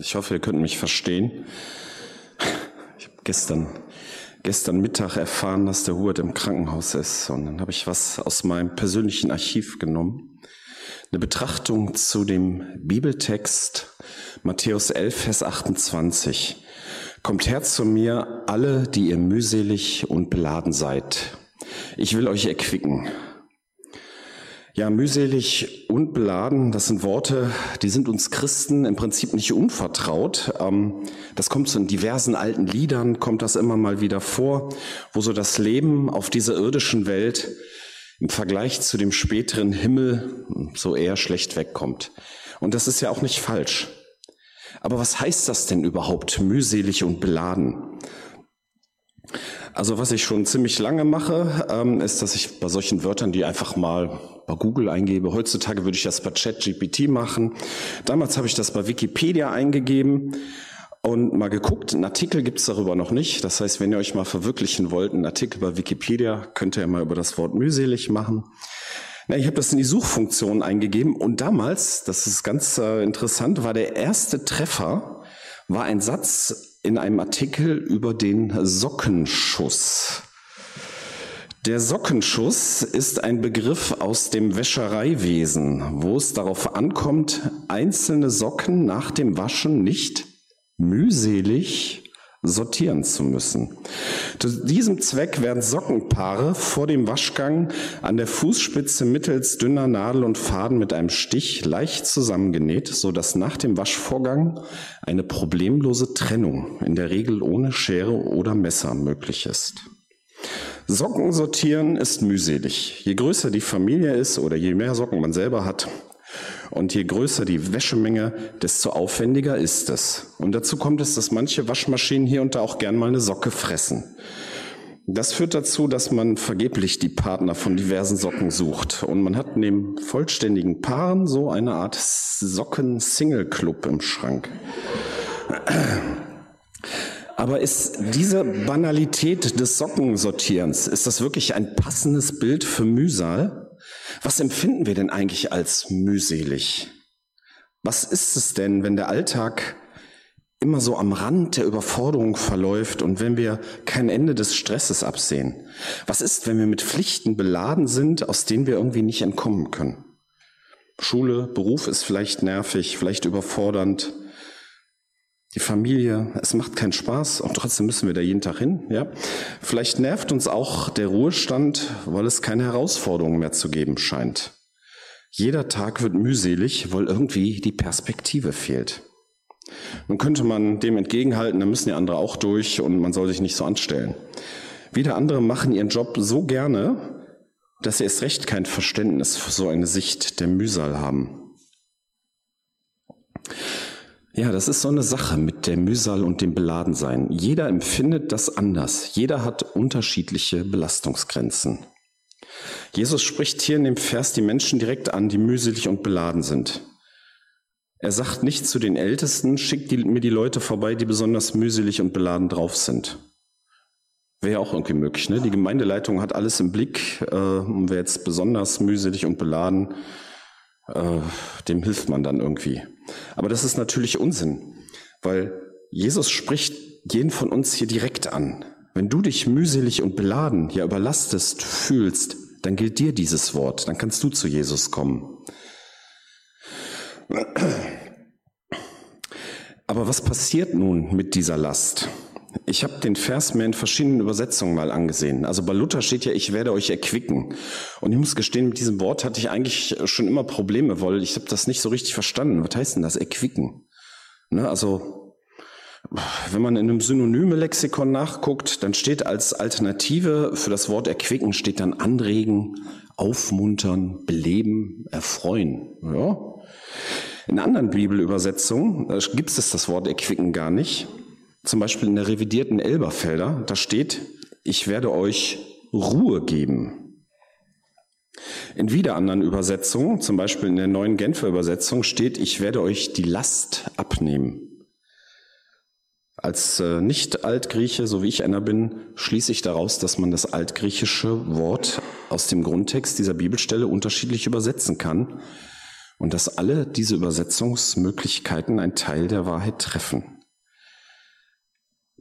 Ich hoffe, ihr könnt mich verstehen. Ich habe gestern, gestern Mittag erfahren, dass der Hubert im Krankenhaus ist. Und dann habe ich was aus meinem persönlichen Archiv genommen. Eine Betrachtung zu dem Bibeltext Matthäus 11, Vers 28. Kommt her zu mir, alle, die ihr mühselig und beladen seid. Ich will euch erquicken. Ja, mühselig und beladen, das sind Worte, die sind uns Christen im Prinzip nicht unvertraut. Ähm, das kommt so in diversen alten Liedern, kommt das immer mal wieder vor, wo so das Leben auf dieser irdischen Welt im Vergleich zu dem späteren Himmel so eher schlecht wegkommt. Und das ist ja auch nicht falsch. Aber was heißt das denn überhaupt, mühselig und beladen? Also was ich schon ziemlich lange mache, ähm, ist, dass ich bei solchen Wörtern die einfach mal bei Google eingebe. Heutzutage würde ich das bei ChatGPT machen. Damals habe ich das bei Wikipedia eingegeben und mal geguckt. Einen Artikel gibt es darüber noch nicht. Das heißt, wenn ihr euch mal verwirklichen wollt, einen Artikel bei Wikipedia, könnt ihr mal über das Wort mühselig machen. Na, ich habe das in die Suchfunktion eingegeben und damals, das ist ganz äh, interessant, war der erste Treffer, war ein Satz in einem Artikel über den Sockenschuss. Der Sockenschuss ist ein Begriff aus dem Wäschereiwesen, wo es darauf ankommt, einzelne Socken nach dem Waschen nicht mühselig sortieren zu müssen. Zu diesem Zweck werden Sockenpaare vor dem Waschgang an der Fußspitze mittels dünner Nadel und Faden mit einem Stich leicht zusammengenäht, so dass nach dem Waschvorgang eine problemlose Trennung, in der Regel ohne Schere oder Messer, möglich ist. Socken sortieren ist mühselig. Je größer die Familie ist oder je mehr Socken man selber hat, und je größer die Wäschemenge, desto aufwendiger ist es. Und dazu kommt es, dass manche Waschmaschinen hier und da auch gern mal eine Socke fressen. Das führt dazu, dass man vergeblich die Partner von diversen Socken sucht. Und man hat neben vollständigen Paaren so eine Art Socken-Single-Club im Schrank. Aber ist diese Banalität des Sockensortierens, ist das wirklich ein passendes Bild für Mühsal? Was empfinden wir denn eigentlich als mühselig? Was ist es denn, wenn der Alltag immer so am Rand der Überforderung verläuft und wenn wir kein Ende des Stresses absehen? Was ist, wenn wir mit Pflichten beladen sind, aus denen wir irgendwie nicht entkommen können? Schule, Beruf ist vielleicht nervig, vielleicht überfordernd, die Familie, es macht keinen Spaß und trotzdem müssen wir da jeden Tag hin, ja. Vielleicht nervt uns auch der Ruhestand, weil es keine Herausforderungen mehr zu geben scheint. Jeder Tag wird mühselig, weil irgendwie die Perspektive fehlt. Nun könnte man dem entgegenhalten, da müssen ja andere auch durch und man soll sich nicht so anstellen. Wieder andere machen ihren Job so gerne, dass sie erst recht kein Verständnis für so eine Sicht der Mühsal haben. Ja, das ist so eine Sache mit der Mühsal und dem Beladensein. Jeder empfindet das anders. Jeder hat unterschiedliche Belastungsgrenzen. Jesus spricht hier in dem Vers die Menschen direkt an, die mühselig und beladen sind. Er sagt nicht zu den Ältesten, schickt die, mir die Leute vorbei, die besonders mühselig und beladen drauf sind. Wäre auch irgendwie möglich. Ne? Die Gemeindeleitung hat alles im Blick. Äh, und wer jetzt besonders mühselig und beladen, äh, dem hilft man dann irgendwie. Aber das ist natürlich Unsinn, weil Jesus spricht jeden von uns hier direkt an. Wenn du dich mühselig und beladen, ja überlastest fühlst, dann gilt dir dieses Wort, dann kannst du zu Jesus kommen. Aber was passiert nun mit dieser Last? Ich habe den Vers mir in verschiedenen Übersetzungen mal angesehen. Also bei Luther steht ja, ich werde euch erquicken. Und ich muss gestehen, mit diesem Wort hatte ich eigentlich schon immer Probleme, weil ich habe das nicht so richtig verstanden. Was heißt denn das, erquicken? Ne, also wenn man in einem Synonyme-Lexikon nachguckt, dann steht als Alternative für das Wort erquicken, steht dann anregen, aufmuntern, beleben, erfreuen. Ja. In anderen Bibelübersetzungen gibt es das Wort erquicken gar nicht. Zum Beispiel in der revidierten Elberfelder, da steht, ich werde euch Ruhe geben. In wieder anderen Übersetzungen, zum Beispiel in der neuen Genfer Übersetzung, steht, ich werde euch die Last abnehmen. Als äh, Nicht-Altgrieche, so wie ich einer bin, schließe ich daraus, dass man das altgriechische Wort aus dem Grundtext dieser Bibelstelle unterschiedlich übersetzen kann und dass alle diese Übersetzungsmöglichkeiten ein Teil der Wahrheit treffen.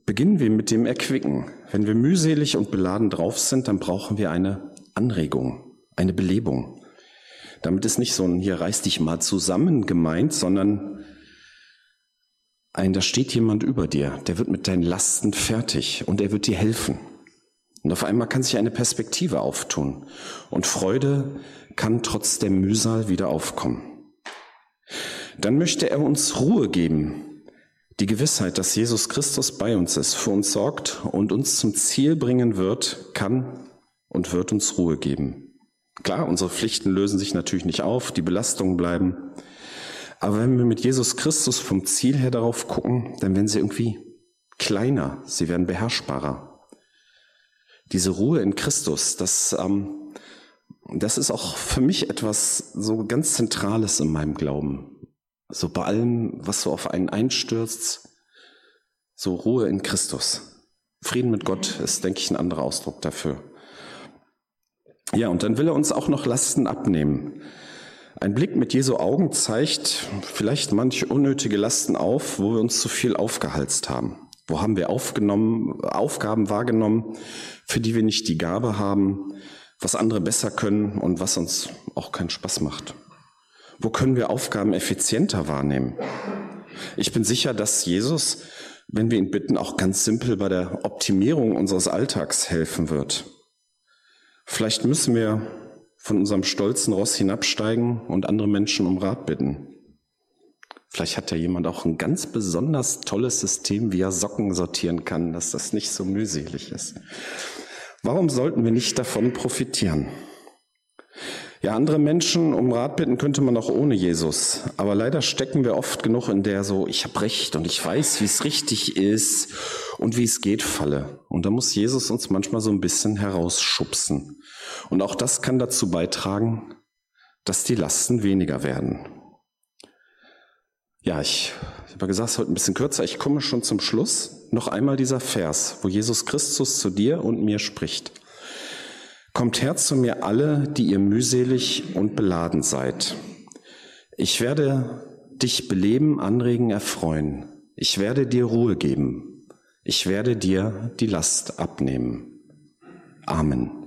Beginnen wir mit dem Erquicken. Wenn wir mühselig und beladen drauf sind, dann brauchen wir eine Anregung, eine Belebung. Damit ist nicht so ein hier reiß dich mal zusammen gemeint, sondern ein, da steht jemand über dir, der wird mit deinen Lasten fertig und er wird dir helfen. Und auf einmal kann sich eine Perspektive auftun und Freude kann trotz der Mühsal wieder aufkommen. Dann möchte er uns Ruhe geben, die Gewissheit, dass Jesus Christus bei uns ist, für uns sorgt und uns zum Ziel bringen wird, kann und wird uns Ruhe geben. Klar, unsere Pflichten lösen sich natürlich nicht auf, die Belastungen bleiben. Aber wenn wir mit Jesus Christus vom Ziel her darauf gucken, dann werden sie irgendwie kleiner, sie werden beherrschbarer. Diese Ruhe in Christus, das, ähm, das ist auch für mich etwas so ganz Zentrales in meinem Glauben. So bei allem, was so auf einen einstürzt, so Ruhe in Christus. Frieden mit Gott ist, denke ich, ein anderer Ausdruck dafür. Ja, und dann will er uns auch noch Lasten abnehmen. Ein Blick mit Jesu Augen zeigt vielleicht manche unnötige Lasten auf, wo wir uns zu viel aufgehalst haben. Wo haben wir aufgenommen, Aufgaben wahrgenommen, für die wir nicht die Gabe haben, was andere besser können und was uns auch keinen Spaß macht? Wo können wir Aufgaben effizienter wahrnehmen? Ich bin sicher, dass Jesus, wenn wir ihn bitten, auch ganz simpel bei der Optimierung unseres Alltags helfen wird. Vielleicht müssen wir von unserem stolzen Ross hinabsteigen und andere Menschen um Rat bitten. Vielleicht hat ja jemand auch ein ganz besonders tolles System, wie er Socken sortieren kann, dass das nicht so mühselig ist. Warum sollten wir nicht davon profitieren? Ja, andere Menschen um Rat bitten könnte man auch ohne Jesus. Aber leider stecken wir oft genug in der so, ich habe recht und ich weiß, wie es richtig ist und wie es geht, falle. Und da muss Jesus uns manchmal so ein bisschen herausschubsen. Und auch das kann dazu beitragen, dass die Lasten weniger werden. Ja, ich, ich habe gesagt, es ist heute ein bisschen kürzer. Ich komme schon zum Schluss. Noch einmal dieser Vers, wo Jesus Christus zu dir und mir spricht. Kommt her zu mir alle, die ihr mühselig und beladen seid. Ich werde dich beleben, anregen, erfreuen. Ich werde dir Ruhe geben. Ich werde dir die Last abnehmen. Amen.